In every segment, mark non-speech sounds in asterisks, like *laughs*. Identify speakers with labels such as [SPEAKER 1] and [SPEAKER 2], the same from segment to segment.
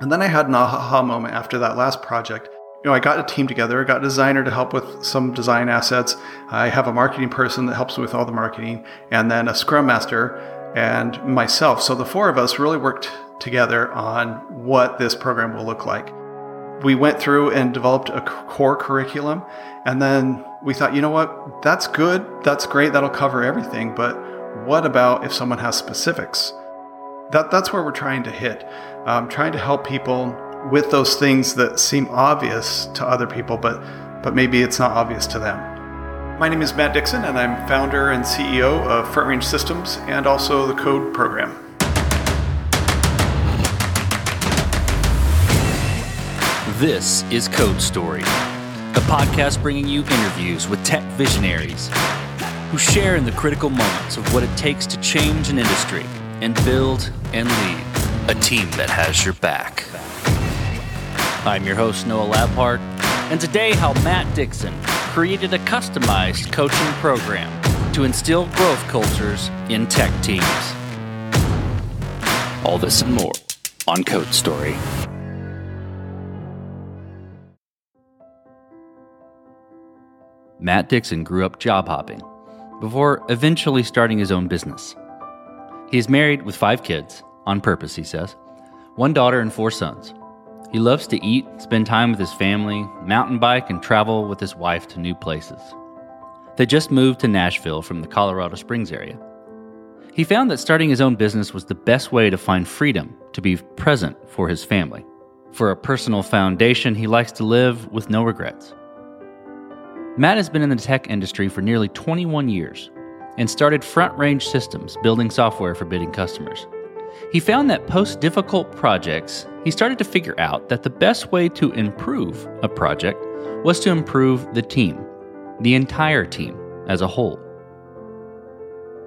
[SPEAKER 1] And then I had an aha moment after that last project. You know, I got a team together, I got a designer to help with some design assets. I have a marketing person that helps with all the marketing, and then a scrum master and myself. So the four of us really worked together on what this program will look like. We went through and developed a core curriculum, and then we thought, you know what, that's good, that's great, that'll cover everything, but what about if someone has specifics? That, that's where we're trying to hit, um, trying to help people with those things that seem obvious to other people, but, but maybe it's not obvious to them. My name is Matt Dixon, and I'm founder and CEO of Front Range Systems and also the Code program.
[SPEAKER 2] This is Code Story, a podcast bringing you interviews with tech visionaries who share in the critical moments of what it takes to change an industry and build and lead a team that has your back. I'm your host, Noah Labhart, and today, how Matt Dixon created a customized coaching program to instill growth cultures in tech teams. All this and more on Code Story. Matt Dixon grew up job hopping before eventually starting his own business. He is married with five kids, on purpose, he says, one daughter and four sons. He loves to eat, spend time with his family, mountain bike, and travel with his wife to new places. They just moved to Nashville from the Colorado Springs area. He found that starting his own business was the best way to find freedom to be present for his family. For a personal foundation, he likes to live with no regrets. Matt has been in the tech industry for nearly 21 years and started Front Range Systems, building software for bidding customers. He found that post difficult projects, he started to figure out that the best way to improve a project was to improve the team, the entire team as a whole.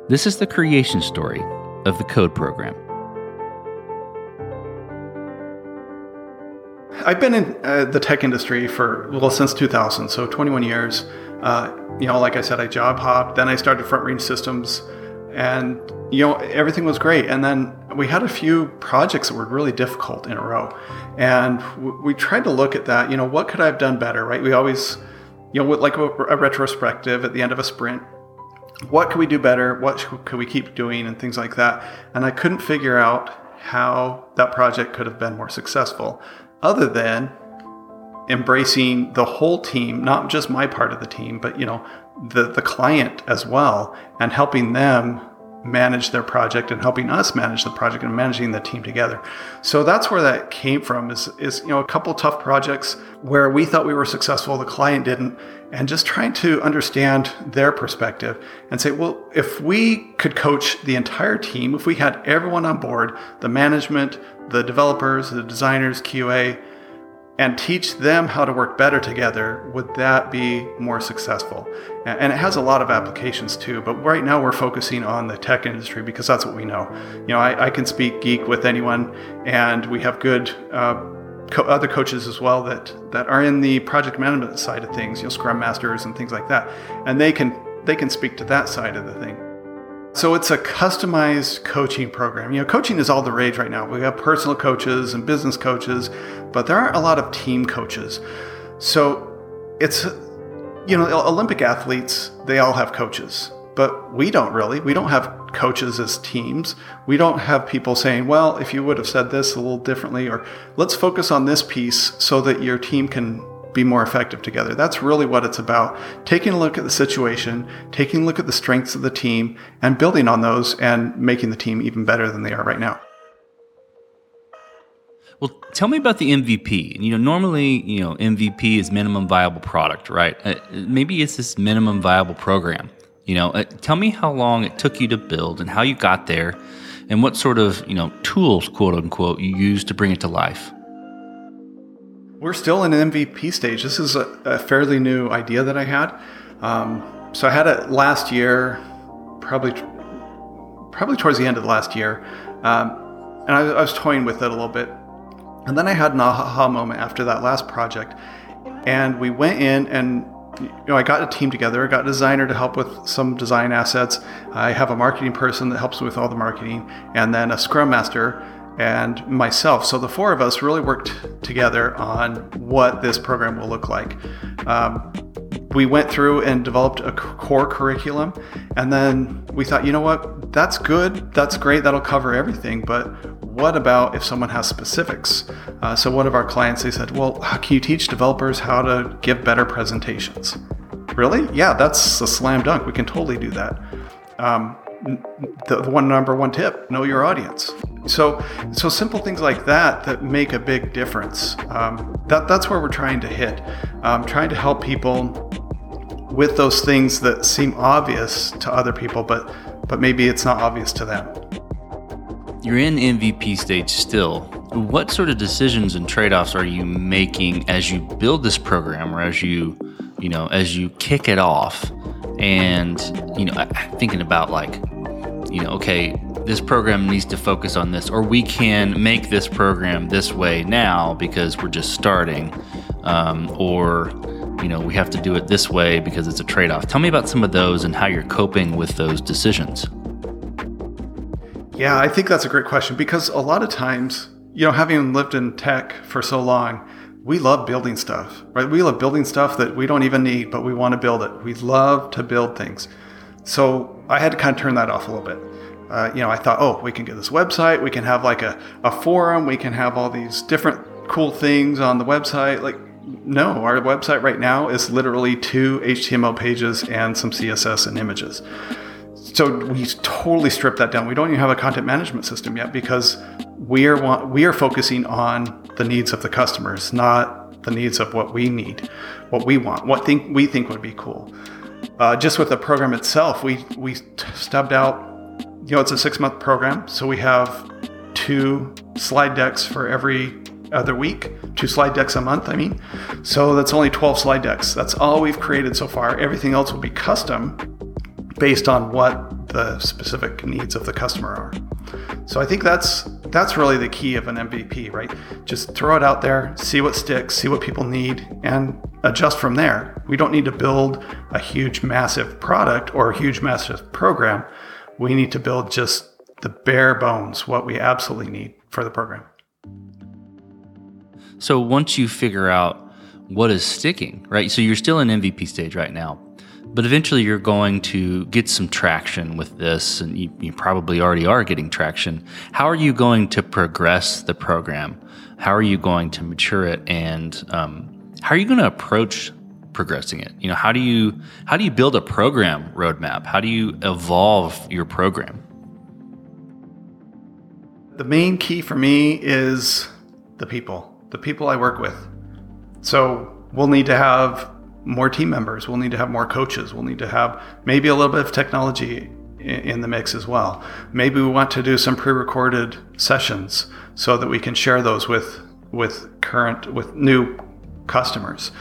[SPEAKER 2] This is the creation story of the Code program.
[SPEAKER 1] I've been in uh, the tech industry for well since 2000, so 21 years. Uh, you know, like I said, I job hopped. Then I started Front Range Systems, and you know everything was great. And then we had a few projects that were really difficult in a row, and w- we tried to look at that. You know, what could I have done better? Right? We always, you know, like a, a retrospective at the end of a sprint. What could we do better? What could we keep doing, and things like that. And I couldn't figure out how that project could have been more successful other than embracing the whole team, not just my part of the team, but you know, the the client as well, and helping them manage their project and helping us manage the project and managing the team together. So that's where that came from is is you know a couple tough projects where we thought we were successful, the client didn't, and just trying to understand their perspective and say, well, if we could coach the entire team, if we had everyone on board, the management, the developers, the designers, QA, and teach them how to work better together, would that be more successful? And it has a lot of applications too, but right now we're focusing on the tech industry because that's what we know. You know, I, I can speak geek with anyone, and we have good uh, co- other coaches as well that, that are in the project management side of things, you know, Scrum Masters and things like that, and they can they can speak to that side of the thing. So it's a customized coaching program. You know, coaching is all the rage right now. We have personal coaches and business coaches, but there aren't a lot of team coaches. So it's, you know, Olympic athletes, they all have coaches, but we don't really. We don't have coaches as teams. We don't have people saying, well, if you would have said this a little differently, or let's focus on this piece so that your team can be more effective together. That's really what it's about. Taking a look at the situation, taking a look at the strengths of the team, and building on those and making the team even better than they are right now.
[SPEAKER 2] Well, tell me about the MVP. You know, normally, you know, MVP is minimum viable product, right? Uh, maybe it's this minimum viable program. You know, uh, tell me how long it took you to build and how you got there, and what sort of you know tools, quote unquote, you used to bring it to life.
[SPEAKER 1] We're still in an MVP stage. This is a, a fairly new idea that I had. Um, so I had it last year, probably probably towards the end of the last year, um, and I, I, was toying with it a little bit. And then I had an aha moment after that last project, and we went in and you know, I got a team together. I got a designer to help with some design assets. I have a marketing person that helps with all the marketing, and then a scrum master and myself. So the four of us really worked together on what this program will look like. Um, we went through and developed a core curriculum, and then we thought, you know what, that's good, that's great, that'll cover everything, but what about if someone has specifics? Uh, so one of our clients, they said, well, can you teach developers how to give better presentations? Really? Yeah, that's a slam dunk. We can totally do that. Um, the, the, one number one tip: know your audience. So, so simple things like that that make a big difference. Um, that that's where we're trying to hit. Um, trying to help people with those things that seem obvious to other people, but but maybe it's not obvious to them.
[SPEAKER 2] You're in MVP stage still. What sort of decisions and trade-offs are you making as you build this program or as you you know, as you kick it off and, you know, thinking about like, you know, okay, this program needs to focus on this, or we can make this program this way now because we're just starting, um, or, you know, we have to do it this way because it's a trade off. Tell me about some of those and how you're coping with those decisions.
[SPEAKER 1] Yeah, I think that's a great question because a lot of times, you know, having lived in tech for so long, we love building stuff, right? We love building stuff that we don't even need, but we want to build it. We love to build things. So I had to kind of turn that off a little bit. Uh, you know, I thought, oh, we can get this website, we can have like a, a forum, we can have all these different cool things on the website. Like, no, our website right now is literally two HTML pages and some CSS and images. So we totally stripped that down. We don't even have a content management system yet because we are we are focusing on the needs of the customers, not the needs of what we need, what we want, what think we think would be cool. Uh, just with the program itself, we we stubbed out. You know, it's a six month program, so we have two slide decks for every other week, two slide decks a month. I mean, so that's only 12 slide decks. That's all we've created so far. Everything else will be custom based on what the specific needs of the customer are. So I think that's that's really the key of an MVP, right? Just throw it out there, see what sticks, see what people need, and adjust from there. We don't need to build a huge, massive product or a huge, massive program. We need to build just the bare bones, what we absolutely need for the program.
[SPEAKER 2] So once you figure out what is sticking, right? So you're still in MVP stage right now. But eventually, you're going to get some traction with this, and you, you, probably already are getting traction. How are you going to progress the program? How are you going to mature it, and um, how are you going to approach progressing it? You know, how do you how do you build a program roadmap? How do you evolve your program?
[SPEAKER 1] The main key for me is the people, the people I work with. So we'll need to have more team members. We'll need to have more coaches. We'll need to have maybe a little bit of technology in the mix as well. Maybe we want to do some pre-recorded sessions so that we can share those with with current with new customers.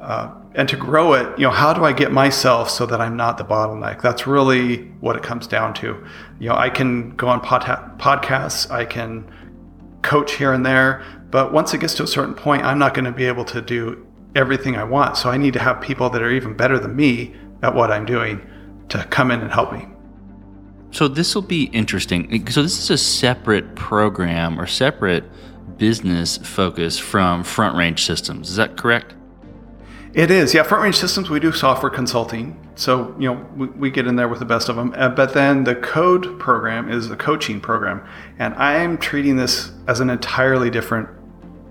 [SPEAKER 1] Uh, and to grow it, you know, how do I get myself so that I'm not the bottleneck? That's really what it comes down to. You know, I can go on pod- podcasts, I can coach here and there, but once it gets to a certain point, I'm not going to be able to do everything I want. So I need to have people that are even better than me at what I'm doing to come in and help me.
[SPEAKER 2] So this will be interesting. So this is a separate program or separate business focus from Front Range Systems. Is that correct?
[SPEAKER 1] It is. Yeah, Front Range Systems, we do software consulting. So, you know, we, we get in there with the best of them. Uh, but then the code program is the coaching program. And I'm treating this as an entirely different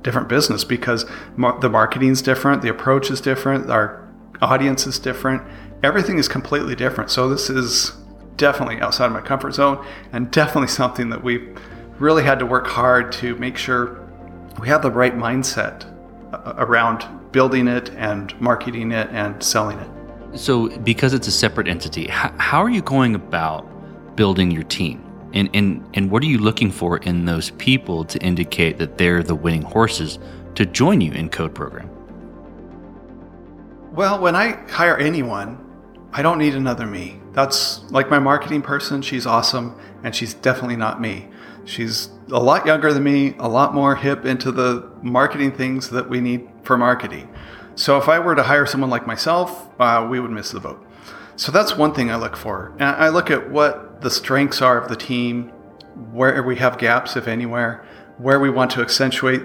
[SPEAKER 1] different business because mar- the marketing's different, the approach is different, our audience is different, everything is completely different. So this is definitely outside of my comfort zone and definitely *laughs* something that we really had to work hard to make sure we have the right mindset around building it and marketing it and selling it.
[SPEAKER 2] So, because it's a separate entity, how are you going about building your team? And, and, and what are you looking for in those people to indicate that they're the winning horses to join you in Code Program?
[SPEAKER 1] Well, when I hire anyone, I don't need another me. That's like my marketing person. She's awesome, and she's definitely not me. She's a lot younger than me, a lot more hip into the marketing things that we need for marketing. So if I were to hire someone like myself, uh, we would miss the boat. So that's one thing I look for. I look at what the strengths are of the team, where we have gaps, if anywhere, where we want to accentuate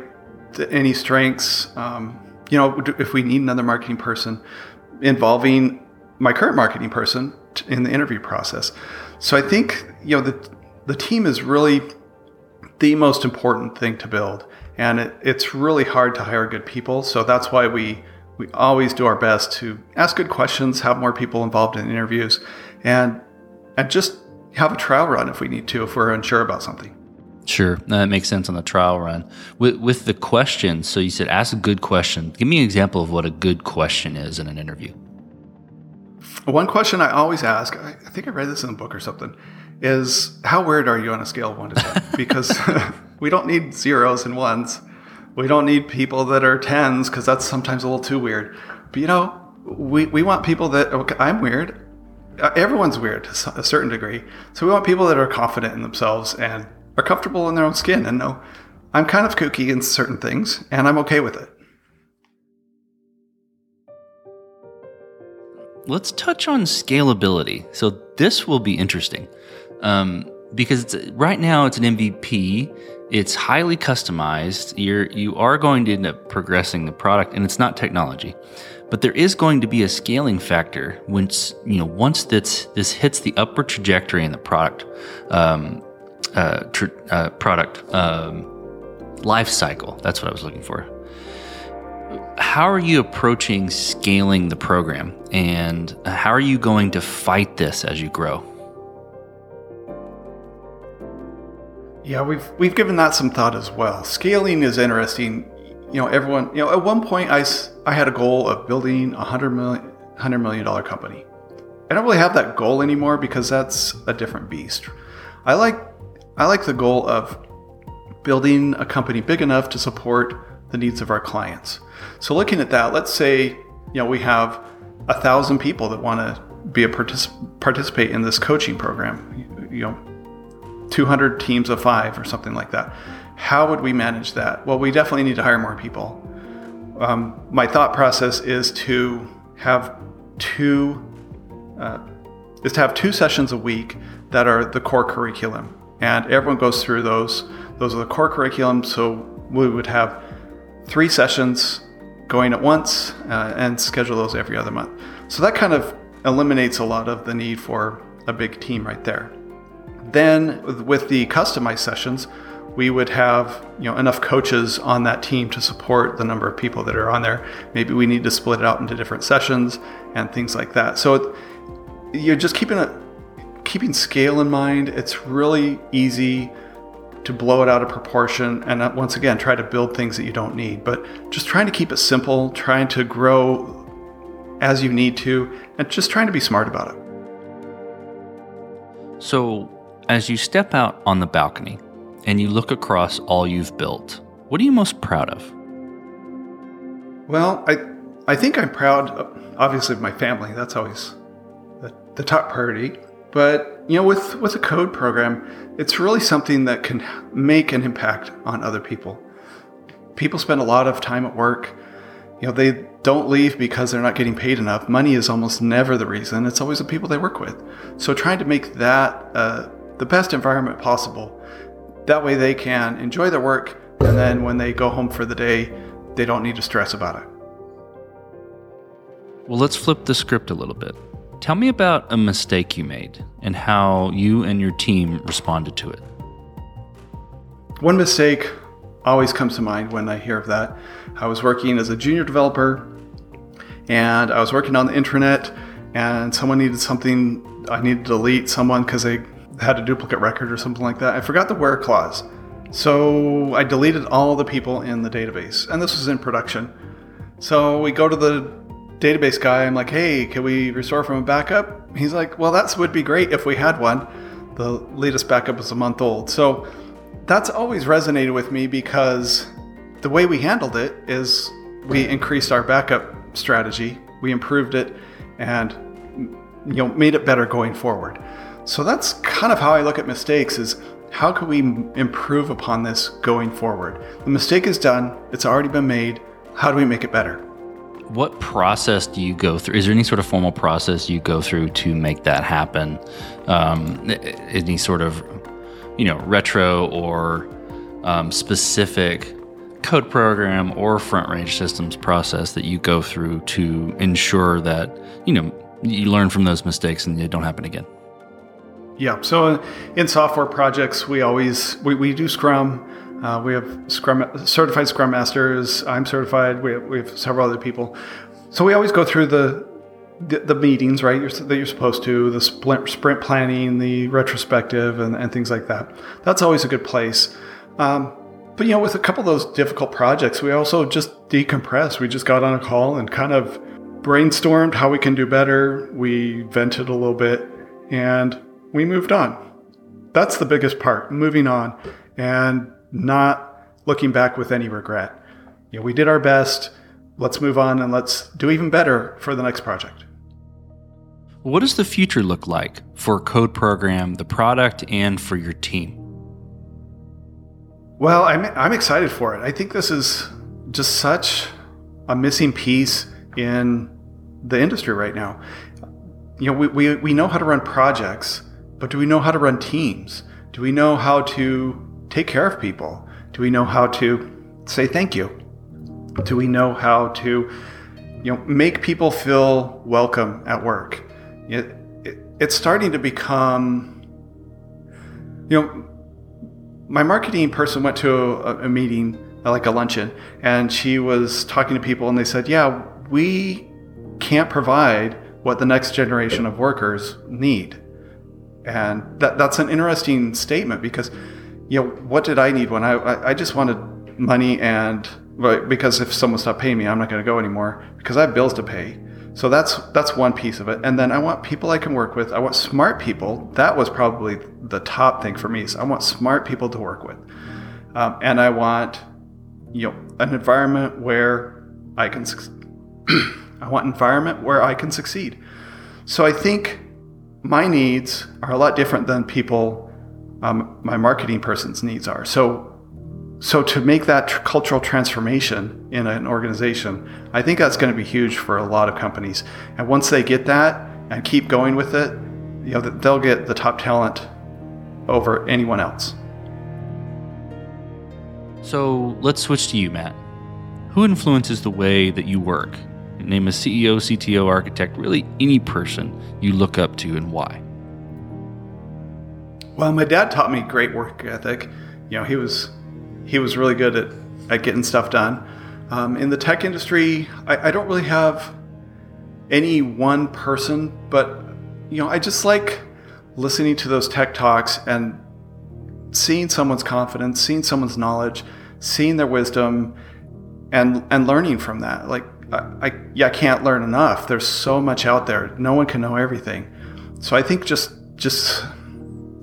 [SPEAKER 1] the, any strengths. Um, you know, if we need another marketing person, involving my current marketing person in the interview process. So I think you know the the team is really the most important thing to build, and it, it's really hard to hire good people. So that's why we we always do our best to ask good questions, have more people involved in interviews, and and just have a trial run if we need to if we're unsure about something.
[SPEAKER 2] Sure, that makes sense on the trial run. With, with the questions, so you said ask a good question. Give me an example of what a good question is in an interview.
[SPEAKER 1] One question I always ask, I think I read this in a book or something, is how weird are you on a scale of one to 10? *laughs* Because *laughs* we don't need zeros and ones. We don't need people that are tens because that's sometimes a little too weird. But you know, we, we want people that, okay, I'm weird. Uh, everyone's weird to a certain degree. So we want people that are confident in themselves and are comfortable in their own skin and know I'm kind of kooky in certain things and I'm okay with it.
[SPEAKER 2] Let's touch on scalability. So this will be interesting um, because right now it's an MVP. It's highly customized. You're you are going to end up progressing the product, and it's not technology, but there is going to be a scaling factor once you know once this this hits the upward trajectory in the product. Um, uh, tr- uh, product um, life cycle. That's what I was looking for. How are you approaching scaling the program, and how are you going to fight this as you grow?
[SPEAKER 1] Yeah, we've we've given that some thought as well. Scaling is interesting. You know, everyone. You know, at one point, I I had a goal of building a hundred million hundred million dollar company. I don't really have that goal anymore because that's a different beast. I like I like the goal of building a company big enough to support the needs of our clients. So looking at that, let's say you know we have a thousand people that want to be a particip- participate in this coaching program. You know, 200 teams of five or something like that. How would we manage that? Well, we definitely need to hire more people. Um, my thought process is to have two uh, is to have two sessions a week that are the core curriculum and everyone goes through those. Those are the core curriculum. So we would have three sessions going at once uh, and schedule those every other month. So that kind of eliminates a lot of the need for a big team right there. Then with the customized sessions, we would have you know enough coaches on that team to support the number of people that are on there. Maybe we need to split it out into different sessions and things like that. So you're just keeping it keeping scale in mind, it's really easy to blow it out of proportion and uh, once again try to build things that you don't need. But just trying to keep it simple, trying to grow as you need to, and just trying to be smart about it.
[SPEAKER 2] So, as you step out on the balcony and you look across all you've built, what are you most proud of?
[SPEAKER 1] Well, I I think I'm proud, obviously, of my family. That's always the, the top priority. But you know, with with a code program, it's really something that can make an impact on other people. People spend a lot of time at work. You know, they don't leave because they're not getting paid enough. Money is almost never the reason. It's always the people they work with. So trying to make that uh, the best environment possible. That way they can enjoy their work, and then when they go home for the day, they don't need to stress about it.
[SPEAKER 2] Well, let's flip the script a little bit. Tell me about a mistake you made and how you and your team responded to it.
[SPEAKER 1] One mistake always comes to mind when I hear of that. I was working as a junior developer and I was working on the intranet and someone needed something I needed to delete someone because they had a duplicate record or something like that. I forgot the where clause. So I deleted all the people in the database and this was in production. So we go to the database guy. I'm like, hey, can we restore from a backup? He's like, well, that would be great if we had one. The latest backup is a month old. So that's always resonated with me because the way we handled it is we increased our backup strategy, we improved it, and you know made it better going forward. So that's kind of how I look at mistakes is how can we improve upon this going forward? The mistake is done, it's already been made. How do we make it better?
[SPEAKER 2] What process do you go through? Is there any sort of formal process you go through to make that happen? Um, any sort of you know, retro or um, specific code program or front range systems process that you go through to ensure that, you know, you learn from those mistakes and they don't happen again?
[SPEAKER 1] Yeah. So in software projects, we always we, we do Scrum. Uh, we have Scrum certified Scrum masters. I'm certified. We have, we have several other people. So we always go through the the, the meetings, right? You're, that you're supposed to the sprint, sprint planning, the retrospective, and, and things like that. That's always a good place. Um, but you know, with a couple of those difficult projects, we also just decompressed. We just got on a call and kind of brainstormed how we can do better. We vented a little bit, and we moved on. That's the biggest part, moving on and not looking back with any regret. You know, we did our best. Let's move on and let's do even better for the next project.
[SPEAKER 2] What does the future look like for Code Program, the product, and for your team?
[SPEAKER 1] Well, I'm, I'm excited for it. I think this is just such a missing piece in the industry right now. You know, we, we, we know how to run projects, but do we know how to run teams? Do we know how to take care of people? Do we know how to say thank you? Do we know how to you know make people feel welcome at work? It, it, it's starting to become you know my marketing person went to a, a meeting uh, like a luncheon and she was talking to people and they said yeah we can't provide what the next generation of workers need and that that's an interesting statement because you know what did I need when I I, just wanted money and because if someone stopped paying me I'm not going to go anymore because I have bills to pay. So that's that's one piece of it. And then I want people I can work with. I want smart people. That was probably the top thing for me so I want smart people to work with. Um, and I want you know an environment where I can *clears throat* I want environment where I can succeed. So I think my needs are a lot different than people, um, my marketing person's needs are. So, so to make that tr- cultural transformation in an organization, I think that's going to be huge for a lot of companies. And once they get that and keep going with it, you know, they'll get the top talent over anyone else.
[SPEAKER 2] So let's switch to you, Matt. Who influences the way that you work Name a CEO, CTO, architect, really any person you look up to and why.
[SPEAKER 1] Well, my dad taught me great work ethic. You know, he was he was really good at, at getting stuff done. Um, in the tech industry, I, I don't really have any one person, but you know, I just like listening to those tech talks and seeing someone's confidence, seeing someone's knowledge, seeing their wisdom, and and learning from that. Like I, yeah, I can't learn enough. There's so much out there. No one can know everything. So I think just just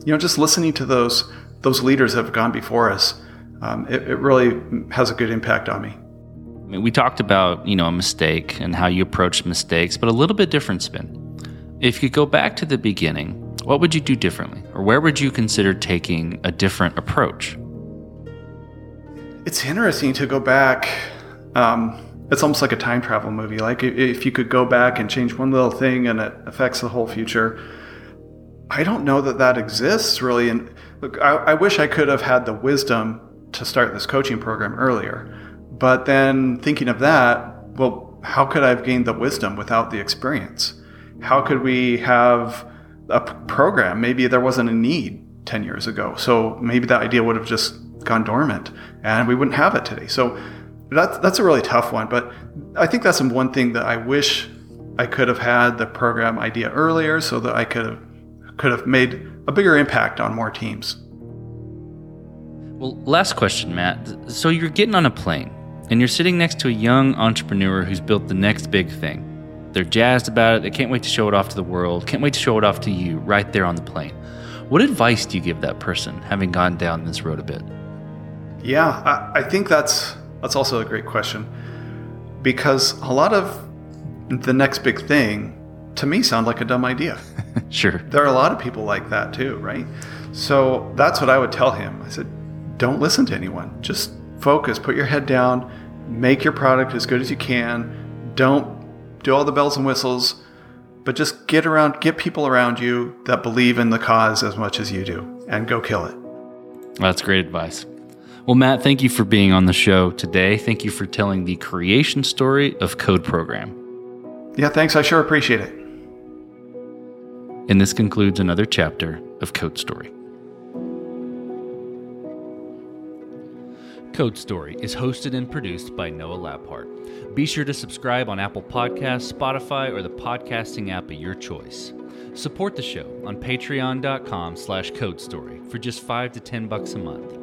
[SPEAKER 1] you know just listening to those those leaders that have gone before us, um, it, it really has a good impact on me.
[SPEAKER 2] I mean, we talked about you know a mistake and how you approach mistakes, but a little bit different spin. If you go back to the beginning, what would you do differently, or where would you consider taking a different approach?
[SPEAKER 1] It's interesting to go back. Um, it's almost like a time travel movie. Like if you could go back and change one little thing and it affects the whole future. I don't know that that exists really. And look, I, I wish I could have had the wisdom to start this coaching program earlier. But then thinking of that, well, how could I have gained the wisdom without the experience? How could we have a program? Maybe there wasn't a need 10 years ago. So maybe that idea would have just gone dormant and we wouldn't have it today. So that's that's a really tough one, but I think that's one thing that I wish I could have had the program idea earlier, so that I could have could have made a bigger impact on more teams.
[SPEAKER 2] Well, last question, Matt. So you're getting on a plane and you're sitting next to a young entrepreneur who's built the next big thing. They're jazzed about it. They can't wait to show it off to the world. Can't wait to show it off to you right there on the plane. What advice do you give that person, having gone down this road a bit?
[SPEAKER 1] Yeah, I, I think that's that's also a great question. Because a lot of the next big thing to me sound like a dumb idea. *laughs*
[SPEAKER 2] sure.
[SPEAKER 1] There are a lot of people like that too, right? So that's what I would tell him. I said, don't listen to anyone. Just focus, put your head down, make your product as good as you can. Don't do all the bells and whistles, but just get around, get people around you that believe in the cause as much as you do and go kill it.
[SPEAKER 2] That's great advice. Well, Matt, thank you for being on the show today. Thank you for telling the creation story of Code Program.
[SPEAKER 1] Yeah, thanks. I sure appreciate it.
[SPEAKER 2] And this concludes another chapter of Code Story. Code Story is hosted and produced by Noah Labhart. Be sure to subscribe on Apple Podcasts, Spotify, or the podcasting app of your choice. Support the show on patreon.com slash codestory for just 5 to 10 bucks a month.